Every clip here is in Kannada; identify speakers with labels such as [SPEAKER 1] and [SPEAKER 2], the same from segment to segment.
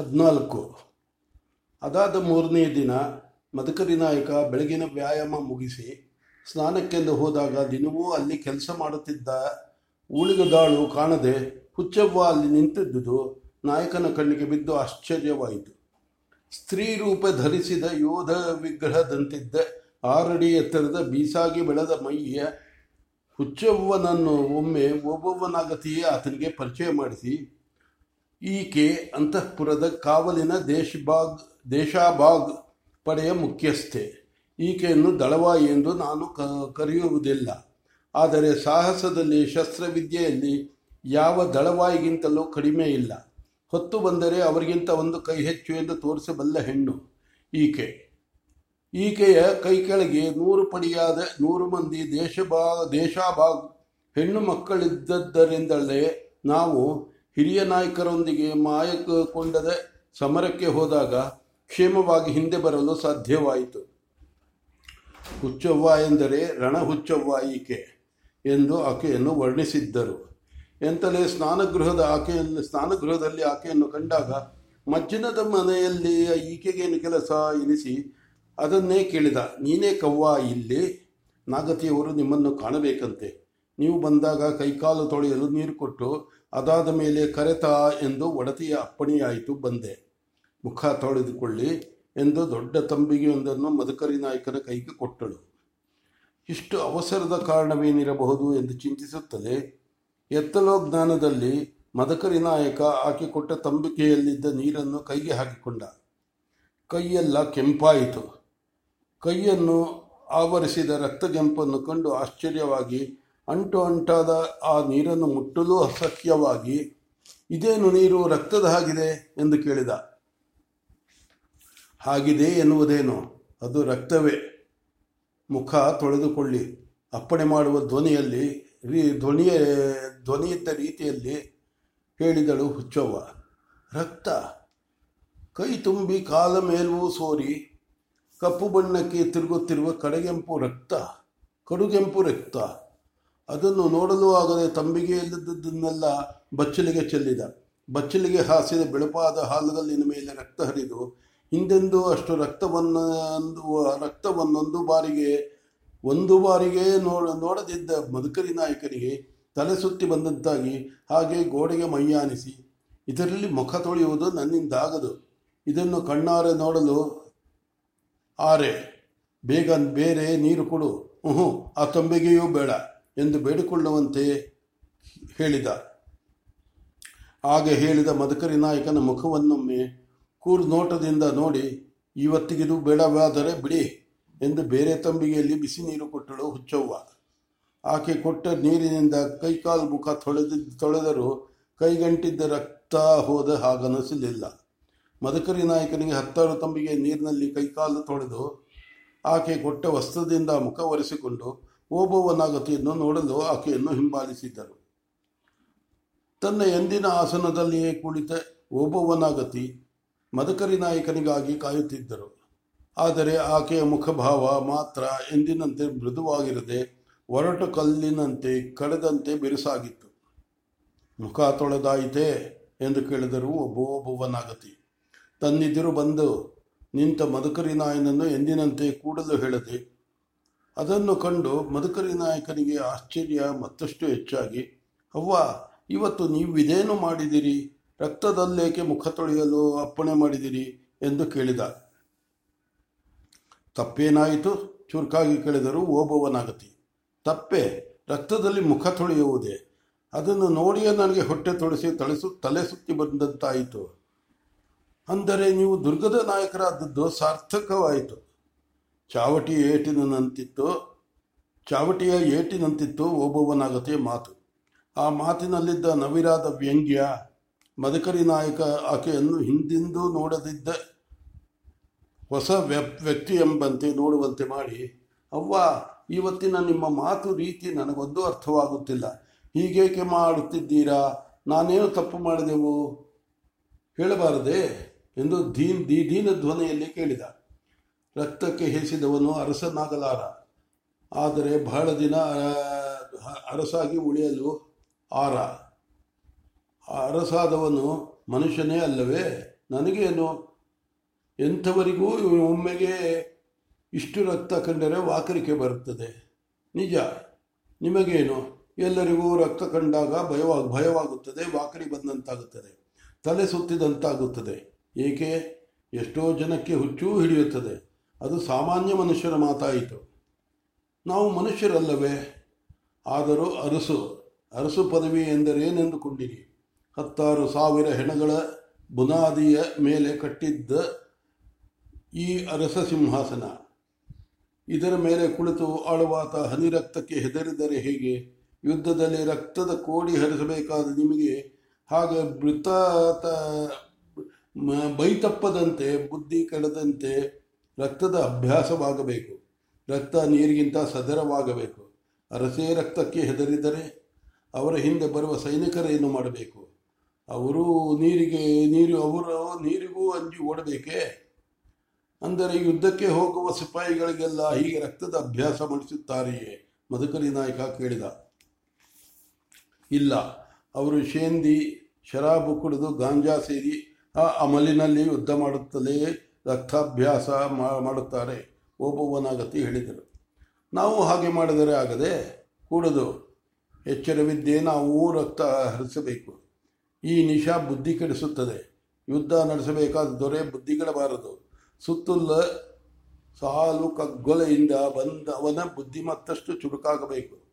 [SPEAKER 1] ಹದಿನಾಲ್ಕು. ಅದಾದ ಮೂರನೇ ದಿನ ಮದಕರಿ ನಾಯಕ ಬೆಳಗಿನ ವ್ಯಾಯಾಮ ಮುಗಿಸಿ ಸ್ನಾನಕ್ಕೆಂದು ಹೋದಾಗ ದಿನವೂ ಅಲ್ಲಿ ಕೆಲಸ ಮಾಡುತ್ತಿದ್ದ ಉಳಿಗದಾಳು ಕಾಣದೆ ಹುಚ್ಚವ್ವ ಅಲ್ಲಿ ನಿಂತಿದ್ದುದು ನಾಯಕನ ಕಣ್ಣಿಗೆ ಬಿದ್ದು ಆಶ್ಚರ್ಯವಾಯಿತು. ಸ್ತ್ರೀ ರೂಪ ಧರಿಸಿದ ಯೋಧ ವಿಗ್ರಹದಂತಿದ್ದ ಆರಡಿ ಎತ್ತರದ ಬೀಸಾಗಿ ಬೆಳೆದ ಮೈಯ ಹುಚ್ಚವ್ವನನ್ನು ಒಮ್ಮೆ ಒಬ್ಬೊಬ್ಬನಾಗತಿಯೇ ಆತನಿಗೆ ಪರಿಚಯ ಮಾಡಿಸಿ ಈಕೆ ಅಂತಃಪುರದ ಕಾವಲಿನ ದೇಶಬಾಗ್ ದೇಶಾಬಾಗ್ ಪಡೆಯ ಮುಖ್ಯಸ್ಥೆ. ಈಕೆಯನ್ನು ದಳವಾಯಿ ಎಂದು ನಾನು ಕರೆಯುವುದಿಲ್ಲ. ಆದರೆ ಸಾಹಸದಲ್ಲಿ ಶಸ್ತ್ರವಿದ್ಯೆಯಲ್ಲಿ ಯಾವ ದಳವಾಯಿಗಿಂತಲೂ ಕಡಿಮೆ ಇಲ್ಲ. ಹೊತ್ತು ಬಂದರೆ ಅವರಿಗಿಂತ ಒಂದು ಕೈ ಹೆಚ್ಚು ಎಂದು ತೋರಿಸಬಲ್ಲ ಹೆಣ್ಣು ಈಕೆ. ಈಕೆಯ ಕೈ ಕೆಳಗೆ ನೂರು ಪಡಿಯಾದ ನೂರು ಮಂದಿ ದೇಶಬಾ ದೇಶಾಬಾಗ್ ಹೆಣ್ಣು ಮಕ್ಕಳಿದ್ದದ್ದರಿಂದಲೇ ನಾವು ಹಿರಿಯ ನಾಯಕರೊಂದಿಗೆ ಮಾಯಕೊಂಡದ ಸಮರಕ್ಕೆ ಹೋದಾಗ ಕ್ಷೇಮವಾಗಿ ಹಿಂದೆ ಬರಲು ಸಾಧ್ಯವಾಯಿತು. ಹುಚ್ಚವ್ವ ಎಂದರೆ ರಣಹುಚ್ಚವ್ವ ಈಕೆ ಎಂದು ಆಕೆಯನ್ನು ವರ್ಣಿಸಿದ್ದರು. ಎಂತಲೇ ಸ್ನಾನಗೃಹದ ಆಕೆಯನ್ನು ಸ್ನಾನಗೃಹದಲ್ಲಿ ಆಕೆಯನ್ನು ಕಂಡಾಗ ಮಜ್ಜಿನದ ಮನೆಯಲ್ಲಿ ಈಕೆಗೇನು ಕೆಲಸ ಎನಿಸಿ ಅದನ್ನೇ ಕೇಳಿದ, ನೀನೇ ಕವ್ವ ಇಲ್ಲಿ? ನಾಗತಿಯವರು ನಿಮ್ಮನ್ನು ಕಾಣಬೇಕಂತೆ. ನೀವು ಬಂದಾಗ ಕೈಕಾಲು ತೊಳೆಯಲು ನೀರು ಕೊಟ್ಟು ಅದಾದ ಮೇಲೆ ಕರೆತ ಎಂದು ಒಡತಿಯ ಅಪ್ಪಣೆಯಾಯಿತು ಬಂದೆ. ಮುಖ ತೊಳೆದುಕೊಳ್ಳಿ ಎಂದು ದೊಡ್ಡ ತಂಬಿಗೆಯೊಂದನ್ನು ಮದಕರಿ ನಾಯಕನ ಕೈಗೆ ಕೊಟ್ಟಳು. ಇಷ್ಟು ಅವಸರದ ಕಾರಣವೇನಿರಬಹುದು ಎಂದು ಚಿಂತಿಸುತ್ತದೆ. ಎತ್ತಲೋ ಜ್ಞಾನದಲ್ಲಿ ಮದಕರಿ ನಾಯಕ ಆಕೆ ಕೊಟ್ಟ ತಂಬಿಕೆಯಲ್ಲಿದ್ದ ನೀರನ್ನು ಕೈಗೆ ಹಾಕಿಕೊಂಡ. ಕೈಯೆಲ್ಲ ಕೆಂಪಾಯಿತು. ಕೈಯನ್ನು ಆವರಿಸಿದ ರಕ್ತಗೆಂಪನ್ನು ಕಂಡು ಆಶ್ಚರ್ಯವಾಗಿ ಅಂಟು ಅಂಟಾದ ಆ ನೀರನ್ನು ಮುಟ್ಟಲು ಅಸಹ್ಯವಾಗಿ ಇದೇನು ನೀರು ರಕ್ತದ ಹಾಗಿದೆ? ಎಂದು ಕೇಳಿದ. ಹಾಗಿದೆ ಎನ್ನುವುದೇನು? ಅದು ರಕ್ತವೇ. ಮುಖ ತೊಳೆದುಕೊಳ್ಳಿ. ಅಪ್ಪಣೆ ಮಾಡುವ ಧ್ವನಿಯಲ್ಲಿ, ರೀ, ಧ್ವನಿಯ, ಧ್ವನಿಯಿದ್ದ ರೀತಿಯಲ್ಲಿ ಹೇಳಿದಳು ಹುಚ್ಚವ್ವ. ರಕ್ತ. ಕೈ ತುಂಬಿ ಕಾಲ ಮೇಲೂ ಸೋರಿ. ಕಪ್ಪು ಬಣ್ಣಕ್ಕೆ ತಿರುಗುತ್ತಿರುವ ಕಡೆಗೆಂಪು ರಕ್ತ. ಕಡುಗೆಂಪು ರಕ್ತ. ಅದನ್ನು ನೋಡಲು ಆಗದೆ ತಂಬಿಗೆಯಲ್ಲಿದ್ದದ್ದನ್ನೆಲ್ಲ ಬಚ್ಚಲಿಗೆ ಚೆಲ್ಲಿದ. ಬಚ್ಚಲಿಗೆ ಹಾಸಿದ ಬೆಳಪಾದ ಹಾಲುಗಲ್ಲಿನ ಮೇಲೆ ರಕ್ತ ಹರಿದು, ಹಿಂದೆಂದೂ ಅಷ್ಟು ರಕ್ತವನ್ನೊಂದು ರಕ್ತವನ್ನೊಂದು ಬಾರಿಗೆ, ಒಂದು ಬಾರಿಗೆ ನೋಡ, ನೋಡದಿದ್ದ ಮಧುಕರಿ ನಾಯಕರಿಗೆ ತಲೆ ಸುತ್ತಿ ಬಂದಂತಾಗಿ ಹಾಗೆ ಗೋಡೆಗೆ ಮೈಯಾನಿಸಿ, ಇದರಲ್ಲಿ ಮುಖ ತೊಳೆಯುವುದು ನನ್ನಿಂದಾಗದು. ಇದನ್ನು ಕಣ್ಣಾರೆ ನೋಡಲು ಆರೆ, ಬೇಗ ಬೇರೆ ನೀರು ಕೊಡು. ಹ್ಞೂ ಆ ತಂಬಿಗೆಯೂ ಬೇಡ. ಎಂದು ಬೇಡಿಕೊಳ್ಳುವಂತೆ ಹೇಳಿದ. ಹಾಗೆ ಹೇಳಿದ ಮದಕರಿ ನಾಯಕನ ಮುಖವನ್ನೊಮ್ಮೆ ಕೂರ್ ನೋಟದಿಂದ ನೋಡಿ, ಇವತ್ತಿಗಿದು ಬೇಡವಾದರೆ ಬಿಡಿ ಎಂದು ಬೇರೆ ತಂಬಿಗೆಯಲ್ಲಿ ಬಿಸಿ ನೀರು ಕೊಟ್ಟಳು ಹುಚ್ಚವ್ವ. ಆಕೆ ಕೊಟ್ಟ ನೀರಿನಿಂದ ಕೈಕಾಲು ಮುಖ ತೊಳೆದ, ತೊಳೆದರೂ ಕೈಗಂಟಿದ್ದ ರಕ್ತ ಹೋದ ಹಾಗನಿಸಲಿಲ್ಲ. ಮದಕರಿ ನಾಯಕನಿಗೆ ಹತ್ತಾರು ತಂಬಿಗೆ ನೀರಿನಲ್ಲಿ ಕೈಕಾಲು ತೊಳೆದು ಆಕೆ ಕೊಟ್ಟ ವಸ್ತ್ರದಿಂದ ಮುಖ ಒರೆಸಿಕೊಂಡು ಓಬವ್ವನಾಗತಿಯನ್ನು ನೋಡಲು ಆಕೆಯನ್ನು ಹಿಂಬಾಲಿಸಿದ್ದರು. ತನ್ನ ಎಂದಿನ ಆಸನದಲ್ಲಿಯೇ ಕುಳಿತ ಓಬವ್ವನಾಗತಿ ಮದಕರಿ ನಾಯಕನಿಗಾಗಿ ಕಾಯುತ್ತಿದ್ದರು. ಆದರೆ ಆಕೆಯ ಮುಖಭಾವ ಮಾತ್ರ ಎಂದಿನಂತೆ ಮೃದುವಾಗಿರದೆ ಒರಟು ಕಲ್ಲಿನಂತೆ ಕಡದಂತೆ ಬಿರುಸಾಗಿತ್ತು. ಮುಖ ತೊಳೆದಾಯಿತೇ ಎಂದು ಕೇಳಿದರು ಒಬ್ಬ ಒಬ್ಬವನಾಗತಿ ತನ್ನಿದಿರು ಬಂದು ನಿಂತ ಮದಕರಿ ನಾಯನನ್ನು ಎಂದಿನಂತೆ ಕೂಡಲು ಹೇಳದೆ ಅದನ್ನು ಕಂಡು ಮದಕರಿ ನಾಯಕನಿಗೆ ಆಶ್ಚರ್ಯ ಮತ್ತಷ್ಟು ಹೆಚ್ಚಾಗಿ, ಅವ್ವ, ಇವತ್ತು ನೀವು ಇದೇನು ಮಾಡಿದಿರಿ? ರಕ್ತದಲ್ಲೇಕೆ ಮುಖ ತೊಳೆಯಲು ಅಪ್ಪಣೆ ಮಾಡಿದಿರಿ? ಎಂದು ಕೇಳಿದ. ತಪ್ಪೇನಾಯಿತು? ಚುರುಕಾಗಿ ಕೇಳಿದರು ಓಬವನಾಗತಿ ತಪ್ಪೆ, ರಕ್ತದಲ್ಲಿ ಮುಖ ತೊಳೆಯುವುದೇ. ಅದನ್ನು ನೋಡಿಯೇ ನನಗೆ ಹೊಟ್ಟೆ ತೊಳೆಸಿ ತಳಿಸು, ತಲೆ ಸುತ್ತಿ ಬಂದಂತಾಯಿತು. ಅಂದರೆ ನೀವು ದುರ್ಗದ ನಾಯಕರಾದದ್ದು ಸಾರ್ಥಕವಾಯಿತು. ಚಾವಟಿ ಏಟಿನಂತಿತ್ತು ಚಾವಟಿಯ ಏಟಿನಂತಿತ್ತು ಓಬವ್ವನಾಗತಿಯ ಮಾತು. ಆ ಮಾತಿನಲ್ಲಿದ್ದ ನವಿರಾದ ವ್ಯಂಗ್ಯ, ಮದಕರಿ ನಾಯಕ ಆಕೆಯನ್ನು ಹಿಂದಿಂದೂ ನೋಡದಿದ್ದ ಹೊಸ ವ್ಯಕ್ತಿ ಎಂಬಂತೆ ನೋಡುವಂತೆ ಮಾಡಿ, ಅವ್ವ, ಇವತ್ತಿನ ನಿಮ್ಮ ಮಾತು ರೀತಿ ನನಗೊಂದು ಅರ್ಥವಾಗುತ್ತಿಲ್ಲ. ಹೀಗೇಕೆ ಮಾಡುತ್ತಿದ್ದೀರಾ? ನಾನೇನು ತಪ್ಪು ಮಾಡಿದೆವು? ಹೇಳಬಾರದೆ? ಎಂದು ದೀನ್ ಧೀನ ಧ್ವನಿಯಲ್ಲಿ ಕೇಳಿದ. ರಕ್ತಕ್ಕೆ ಹೇಸಿದವನು ಅರಸನಾಗಲಾರ. ಆದರೆ ಬಹಳ ದಿನ ಅರಸಾಗಿ ಉಳಿಯಲು ಆರ. ಅರಸಾದವನು ಮನುಷ್ಯನೇ ಅಲ್ಲವೇ? ನನಗೇನು? ಎಂಥವರಿಗೂ ಒಮ್ಮೆಗೆ ಇಷ್ಟು ರಕ್ತ ಕಂಡರೆ ವಾಕರಿಕೆ ಬರುತ್ತದೆ. ನಿಜ. ನಿಮಗೇನು? ಎಲ್ಲರಿಗೂ ರಕ್ತ ಕಂಡಾಗ ಭಯವಾಗ ಭಯವಾಗುತ್ತದೆ, ವಾಕರಿ ಬಂದಂತಾಗುತ್ತದೆ, ತಲೆ ಸುತ್ತಿದಂತಾಗುತ್ತದೆ. ಏಕೆ? ಎಷ್ಟೋ ಜನಕ್ಕೆ ಹುಚ್ಚೂ ಹಿಡಿಯುತ್ತದೆ. ಅದು ಸಾಮಾನ್ಯ ಮನುಷ್ಯರ ಮಾತಾಯಿತು. ನಾವು ಮನುಷ್ಯರಲ್ಲವೇ? ಆದರೂ ಅರಸು ಅರಸು ಪದವಿ ಎಂದರೇನೆಂದುಕೊಂಡಿರಿ ಹತ್ತಾರು ಸಾವಿರ ಹೆಣಗಳ ಬುನಾದಿಯ ಮೇಲೆ ಕಟ್ಟಿದ್ದ ಈ ಅರಸ ಸಿಂಹಾಸನ. ಇದರ ಮೇಲೆ ಕುಳಿತು ಆಳುವಾತ ಹನಿ ರಕ್ತಕ್ಕೆ ಹೆದರಿದರೆ ಹೇಗೆ? ಯುದ್ಧದಲ್ಲಿ ರಕ್ತದ ಕೋಡಿ ಹರಿಸಬೇಕಾದ ನಿಮಗೆ ಹಾಗೆ ಮೃತ ಬೈತಪ್ಪದಂತೆ, ಬುದ್ಧಿ ಕೆಡದಂತೆ ರಕ್ತದ ಅಭ್ಯಾಸವಾಗಬೇಕು. ರಕ್ತ ನೀರಿಗಿಂತ ಸದರವಾಗಬೇಕು. ಅರಸೇ ರಕ್ತಕ್ಕೆ ಹೆದರಿದರೆ ಅವರ ಹಿಂದೆ ಬರುವ ಸೈನಿಕರೇನು ಮಾಡಬೇಕು? ಅವರು ನೀರಿಗೆ, ನೀರು, ಅವರು ನೀರಿಗೂ ಅಂಜಿ ಓಡಬೇಕೇ? ಅಂದರೆ ಯುದ್ಧಕ್ಕೆ ಹೋಗುವ ಸಿಪಾಯಿಗಳಿಗೆಲ್ಲ ಹೀಗೆ ರಕ್ತದ ಅಭ್ಯಾಸ ಮಾಡಿಸುತ್ತಾರೆಯೇ? ಮಧುಕರಿ ನಾಯಕ ಕೇಳಿದ. ಇಲ್ಲ, ಅವರು ಶೇಂದಿ, ಶರಾಬು ಕುಡಿದು ಗಾಂಜಾ ಸೇರಿ ಆ ಅಮಲಿನಲ್ಲಿ ಯುದ್ಧ ಮಾಡುತ್ತಲೇ ರಕ್ತಾಭ್ಯಾಸ ಮಾಡುತ್ತಾರೆ. ಓಬವ್ವನಾಗತಿ ಹೇಳಿದರು. ನಾವು ಹಾಗೆ ಮಾಡಿದರೆ ಆಗದೆ ಕೂಡದು ಎಚ್ಚರವಿದ್ದೇ ನಾವು ರಕ್ತ ಹರಿಸಬೇಕು. ಈ ನಿಶಾ ಬುದ್ಧಿ ಕೆಡಿಸುತ್ತದೆ. ಯುದ್ಧ ನಡೆಸಬೇಕಾದ ದೊರೆ ಬುದ್ಧಿಗಳಬಾರದು. ಸುತ್ತುಲ್ಲ ಸಾಲು ಕಗ್ಗೊಲೆಯಿಂದ ಬಂದವನ ಬುದ್ಧಿ ಮತ್ತಷ್ಟು ಚುರುಕಾಗಬೇಕು.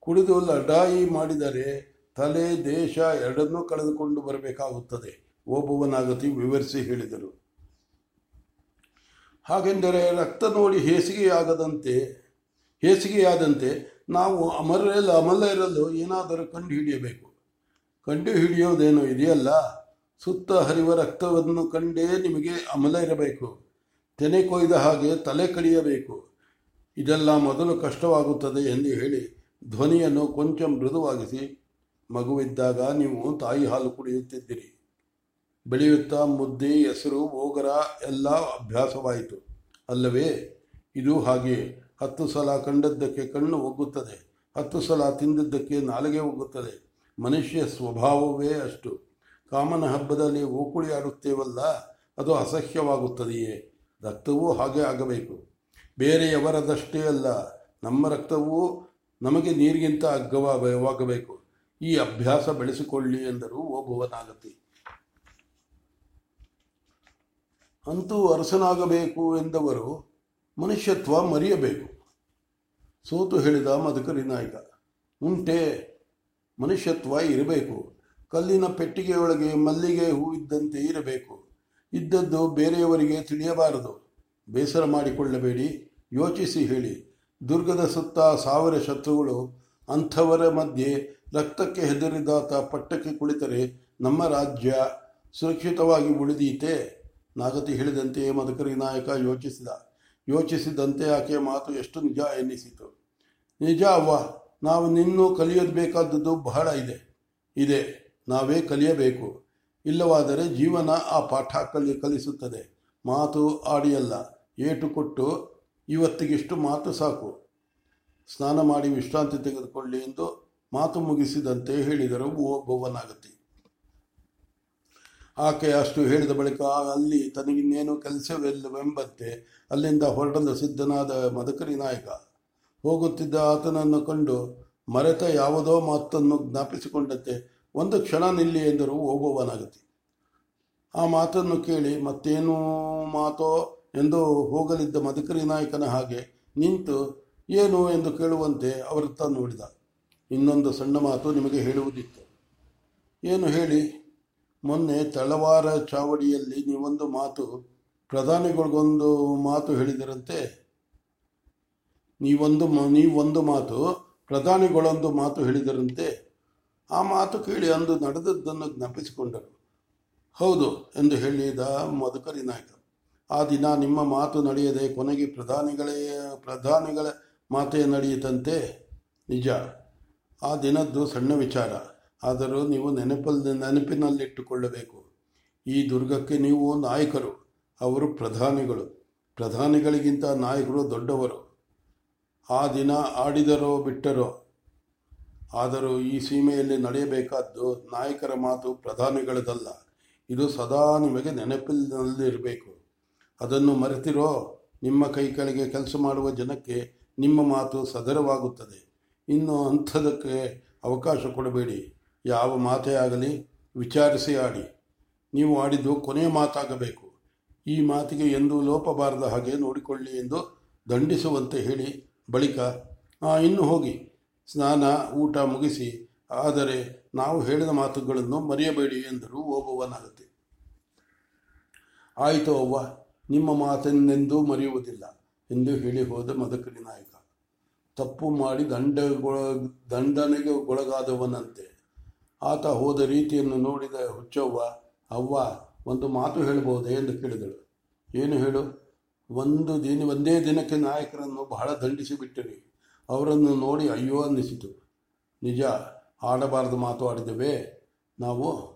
[SPEAKER 1] ಕುಡಿದು ಲಡಾಯಿ ಮಾಡಿದರೆ ತಲೆ, ದೇಶ ಎರಡನ್ನೂ ಕಳೆದುಕೊಂಡು ಬರಬೇಕಾಗುತ್ತದೆ. ಓಬವ್ವನಾಗತಿ ವಿವರಿಸಿ ಹೇಳಿದರು. ಹಾಗೆಂದರೆ ರಕ್ತ ನೋಡಿ ಹೇಸಿಗೆಯಾಗದಂತೆ, ಹೇಸಿಗೆಯಾದಂತೆ ನಾವು ಅಮರಲ್ಲ ಅಮಲ ಇರಲು ಏನಾದರೂ ಕಂಡು ಹಿಡಿಯಬೇಕು ಕಂಡು ಹಿಡಿಯೋದೇನೋ ಇದೆಯಲ್ಲ? ಸುತ್ತ ಹರಿವ ರಕ್ತವನ್ನು ಕಂಡೇ ನಿಮಗೆ ಅಮಲ ಇರಬೇಕು. ತೆನೆ ಕೊಯ್ದ ಹಾಗೆ ತಲೆ ಕಡಿಯಬೇಕು. ಇದೆಲ್ಲ ಮೊದಲು ಕಷ್ಟವಾಗುತ್ತದೆ ಎಂದು ಹೇಳಿ ಧ್ವನಿಯನ್ನು ಕೊಂಚ ಮೃದುವಾಗಿಸಿ, ಮಗುವಿದ್ದಾಗ ನೀವು ತಾಯಿ ಹಾಲು ಕುಡಿಯುತ್ತಿದ್ದಿರಿ. ಬೆಳೆಯುತ್ತಾ ಮುದ್ದೆ, ಹೆಸರು ಓಗರ ಎಲ್ಲ ಅಭ್ಯಾಸವಾಯಿತು. ಅಲ್ಲವೇ, ಇದು ಹಾಗೆ ಹತ್ತು ಸಲ ಕಂಡದ್ದಕ್ಕೆ ಕಣ್ಣು ಒಗ್ಗುತ್ತದೆ, ಹತ್ತು ಸಲ ತಿಂದದ್ದಕ್ಕೆ ನಾಲಿಗೆ ಒಗ್ಗುತ್ತದೆ. ಮನುಷ್ಯ ಸ್ವಭಾವವೇ ಅಷ್ಟು. ಕಾಮನ ಹಬ್ಬದಲ್ಲಿ ಓಕುಳಿ ಆಡುತ್ತೇವಲ್ಲ, ಅದು ಅಸಹ್ಯವಾಗುತ್ತದೆಯೇ? ರಕ್ತವೂ ಹಾಗೆ ಆಗಬೇಕು. ಬೇರೆಯವರದಷ್ಟೇ ಅಲ್ಲ, ನಮ್ಮ ರಕ್ತವೂ ನಮಗೆ ನೀರಿಗಿಂತ ಅಗ್ಗವಾಗಬೇಕು. ಈ ಅಭ್ಯಾಸ ಬೆಳೆಸಿಕೊಳ್ಳಿ ಎಂದರು ಓಬುವನಾಗತಿ ಅಂತೂ ಅರಸನಾಗಬೇಕು ಎಂದವರು ಮನುಷ್ಯತ್ವ ಮರೆಯಬೇಕು. ಸೋತು ಹೇಳಿದ ಮಧುಕರಿ ನಾಯಕ, ಉಂಟೆ, ಮನುಷ್ಯತ್ವ ಇರಬೇಕು. ಕಲ್ಲಿನ ಪೆಟ್ಟಿಗೆಯೊಳಗೆ ಮಲ್ಲಿಗೆ ಹೂ ಇದ್ದಂತೆ ಇರಬೇಕು. ಇದ್ದದ್ದು ಬೇರೆಯವರಿಗೆ ತಿಳಿಯಬಾರದು. ಬೇಸರ ಮಾಡಿಕೊಳ್ಳಬೇಡಿ. ಯೋಚಿಸಿ ಹೇಳಿ. ದುರ್ಗದ ಸುತ್ತ ಸಾವಿರ ಶತ್ರುಗಳು ಅಂಥವರ ಮಧ್ಯೆ ರಕ್ತಕ್ಕೆ ಹೆದರಿದಾತ ಪಟ್ಟಕ್ಕೆ ಕುಳಿತರೆ ನಮ್ಮ ರಾಜ್ಯ ಸುರಕ್ಷಿತವಾಗಿ ಉಳಿದೀತೆ. ನಾಗತಿ ಹೇಳಿದಂತೆಯೇ ಮಧುಕರಿ ನಾಯಕ ಯೋಚಿಸಿದ. ಯೋಚಿಸಿದಂತೆ ಆಕೆಯ ಮಾತು ಎಷ್ಟು ನಿಜ ಎನ್ನಿಸಿತು. ನಿಜ ಅವ್ವ, ನಾವು ನಿನ್ನೂ ಕಲಿಯೋದು ಬೇಕಾದದ್ದು ಬಹಳ ಇದೆ. ಇದೆ, ನಾವೇ ಕಲಿಯಬೇಕು. ಇಲ್ಲವಾದರೆ ಜೀವನ ಆ ಪಾಠ ಕಲಿ, ಕಲಿಸುತ್ತದೆ. ಮಾತು ಆಡಿಯಲ್ಲ, ಏಟು ಕೊಟ್ಟು ಇವತ್ತಿಗಿಷ್ಟು ಮಾತು ಸಾಕು. ಸ್ನಾನ ಮಾಡಿ ವಿಶ್ರಾಂತಿ ತೆಗೆದುಕೊಳ್ಳಿ ಎಂದು ಮಾತು ಮುಗಿಸಿದಂತೆ ಹೇಳಿದರು ಭುವನಾಗತಿ. ಆಕೆ ಅಷ್ಟು ಹೇಳಿದ ಬಳಿಕ ಅಲ್ಲಿ ತನಗಿನ್ನೇನು ಕೆಲಸವಿಲ್ಲವೆಂಬಂತೆ ಅಲ್ಲಿಂದ ಹೊರಟಲು ಸಿದ್ಧನಾದ ಮದಕರಿ ನಾಯಕ. ಹೋಗುತ್ತಿದ್ದ ಆತನನ್ನು ಕಂಡು ಮರೆತ ಯಾವುದೋ ಮಾತನ್ನು ಜ್ಞಾಪಿಸಿಕೊಂಡಂತೆ ಒಂದು ಕ್ಷಣ ನಿಲ್ಲಿ ಎಂದರು ಓಬವ್ವನಾಗತಿ ಆ ಮಾತನ್ನು ಕೇಳಿ ಮತ್ತೇನು ಮಾತೋ ಎಂದು ಹೋಗಲಿದ್ದ ಮದಕರಿ ನಾಯಕನ ಹಾಗೆ ನಿಂತು ಏನು ಎಂದು ಕೇಳುವಂತೆ ಅವರತ್ತ ನೋಡಿದ. ಇನ್ನೊಂದು ಸಣ್ಣ ಮಾತು ನಿಮಗೆ ಹೇಳುವುದಿತ್ತು. ಏನು ಹೇಳಿ? ಮೊನ್ನೆ ತಳವಾರ ಚಾವಡಿಯಲ್ಲಿ ನೀವೊಂದು ಮಾತು, ಪ್ರಧಾನಿಗಳಿಗೊಂದು ಮಾತು ಹೇಳಿದರಂತೆ. ನೀವೊಂದು ನೀವೊಂದು ಮಾತು, ಪ್ರಧಾನಿಗಳೊಂದು ಮಾತು ಹೇಳಿದರಂತೆ. ಆ ಮಾತು ಕೇಳಿ ಅಂದು ನಡೆದದ್ದನ್ನು ಜ್ಞಾಪಿಸಿಕೊಂಡರು ಹೌದು ಎಂದು ಹೇಳಿದ ಮಧುಕರಿ ನಾಯಕ. ಆ ದಿನ ನಿಮ್ಮ ಮಾತು ನಡೆಯದೆ ಕೊನೆಗೆ ಪ್ರಧಾನಿಗಳೇ, ಪ್ರಧಾನಿಗಳ ಮಾತೇ ನಡೆಯಿತಂತೆ. ನಿಜ. ಆ ದಿನದ್ದು ಸಣ್ಣ ವಿಚಾರ. ಆದರೂ ನೀವು ನೆನಪಲ್ಲಿ ನೆನಪಿನಲ್ಲಿಟ್ಟುಕೊಳ್ಳಬೇಕು. ಈ ದುರ್ಗಕ್ಕೆ ನೀವು ನಾಯಕರು, ಅವರು ಪ್ರಧಾನಿಗಳು. ಪ್ರಧಾನಿಗಳಿಗಿಂತ ನಾಯಕರು ದೊಡ್ಡವರು. ಆ ದಿನ ಆಡಿದರೋ ಬಿಟ್ಟರೋ. ಆದರೂ ಈ ಸೀಮೆಯಲ್ಲಿ ನಡೆಯಬೇಕಾದ್ದು ನಾಯಕರ ಮಾತು ಪ್ರಧಾನಿಗಳದಲ್ಲ. ಇದು ಸದಾ ನಿಮಗೆ ನೆನಪಿನಲ್ಲಿರಬೇಕು. ಅದನ್ನು ಮರೆತಿರೋ ನಿಮ್ಮ ಕೈ ಕೆಳಗೆ ಕೆಲಸ ಮಾಡುವ ಜನಕ್ಕೆ ನಿಮ್ಮ ಮಾತು ಸದರವಾಗುತ್ತದೆ. ಇನ್ನು ಅಂಥದಕ್ಕೆ ಅವಕಾಶ ಕೊಡಬೇಡಿ. ಯಾವ ಮಾತೇ ಆಗಲಿ ವಿಚಾರಿಸಿ ಆಡಿ. ನೀವು ಆಡಿದ್ದು ಕೊನೆಯ ಮಾತಾಗಬೇಕು. ಈ ಮಾತಿಗೆ ಎಂದೂ ಲೋಪ ಬಾರದ ಹಾಗೆ ನೋಡಿಕೊಳ್ಳಿ ಎಂದು ದಂಡಿಸುವಂತೆ ಹೇಳಿ. ಬಳಿಕ "ಆ, ಇನ್ನು ಹೋಗಿ. ಸ್ನಾನ ಊಟ ಮುಗಿಸಿ. ಆದರೆ ನಾವು ಹೇಳಿದ ಮಾತುಗಳನ್ನು ಮರೆಯಬೇಡಿ ಎಂದರು ಓಬವ್ವನಾಗತಿ. ಆಯಿತು ಅವ್ವ. ನಿಮ್ಮ ಮಾತನ್ನೆಂದೂ ಮರೆಯುವುದಿಲ್ಲ ಎಂದು ಹೇಳಿ ಹೋದ ಮದಕರಿ ನಾಯಕ. ತಪ್ಪು ಮಾಡಿ ದಂಡಗೊಳ ದಂಡನೆಗೆ ಒಳಗಾದವನಂತೆ. ಆತ ಹೋದ ರೀತಿಯನ್ನು ನೋಡಿದ ಹುಚ್ಚವ್ವ, ಅವ್ವ, ಒಂದು ಮಾತು ಹೇಳಬಹುದೇ ಎಂದು ಕೇಳಿದಳು. ಏನು ಹೇಳು? ಒಂದು ದಿನ, ಒಂದೇ ದಿನಕ್ಕೆ ನಾಯಕರನ್ನು ಬಹಳ ದಂಡಿಸಿ ಬಿಟ್ಟಿರಿ ಅವರನ್ನು ನೋಡಿ ಅಯ್ಯೋ ಅನ್ನಿಸಿತು. ನಿಜ, ಆಡಬಾರದು ಮಾತು ಆಡಿದ್ದೇವೆ. ನಾವು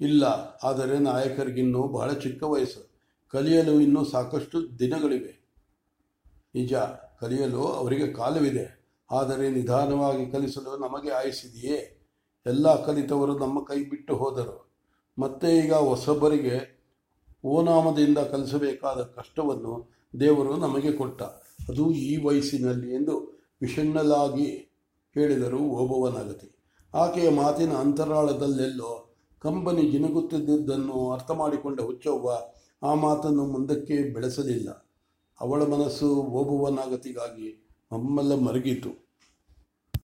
[SPEAKER 1] ಇಲ್ಲ, ಆದರೆ ನಾಯಕರಿಗಿನ್ನೂ ಬಹಳ ಚಿಕ್ಕ ವಯಸ್ಸು. ಕಲಿಯಲು ಇನ್ನೂ ಸಾಕಷ್ಟು ದಿನಗಳಿವೆ. ನಿಜ, ಕಲಿಯಲು ಅವರಿಗೆ ಕಾಲವಿದೆ. ಆದರೆ ನಿಧಾನವಾಗಿ ಕಲಿಸಲು ನಮಗೆ ಆಯಿಸಿದೆಯೇ ಎಲ್ಲ ಕಲಿತವರು ನಮ್ಮ ಕೈ ಬಿಟ್ಟು ಹೋದರು. ಮತ್ತೆ ಈಗ ಹೊಸಬರಿಗೆ ಓನಾಮದಿಂದ ಕಲಿಸಬೇಕಾದ ಕಷ್ಟವನ್ನು ದೇವರು ನಮಗೆ ಕೊಟ್ಟ. ಅದು ಈ ವಯಸ್ಸಿನಲ್ಲಿ ಎಂದು ವಿಷಣ್ಣಲಾಗಿ ಹೇಳಿದರು ಓಬವನಗತಿ ಆಕೆಯ ಮಾತಿನ ಅಂತರಾಳದಲ್ಲೆಲ್ಲೋ ಕಂಬನಿ ಜಿನುಗುತ್ತಿದ್ದುದನ್ನು ಅರ್ಥ ಮಾಡಿಕೊಂಡ ಹುಚ್ಚವ್ವ ಆ ಮಾತನ್ನು ಮುಂದಕ್ಕೆ ಬೆಳೆಸಲಿಲ್ಲ. ಅವಳ ಮನಸ್ಸು ಓಬವನಾಗತಿಗಾಗಿ ಮಮ್ಮಲ್ಲ ಮರುಗಿತು.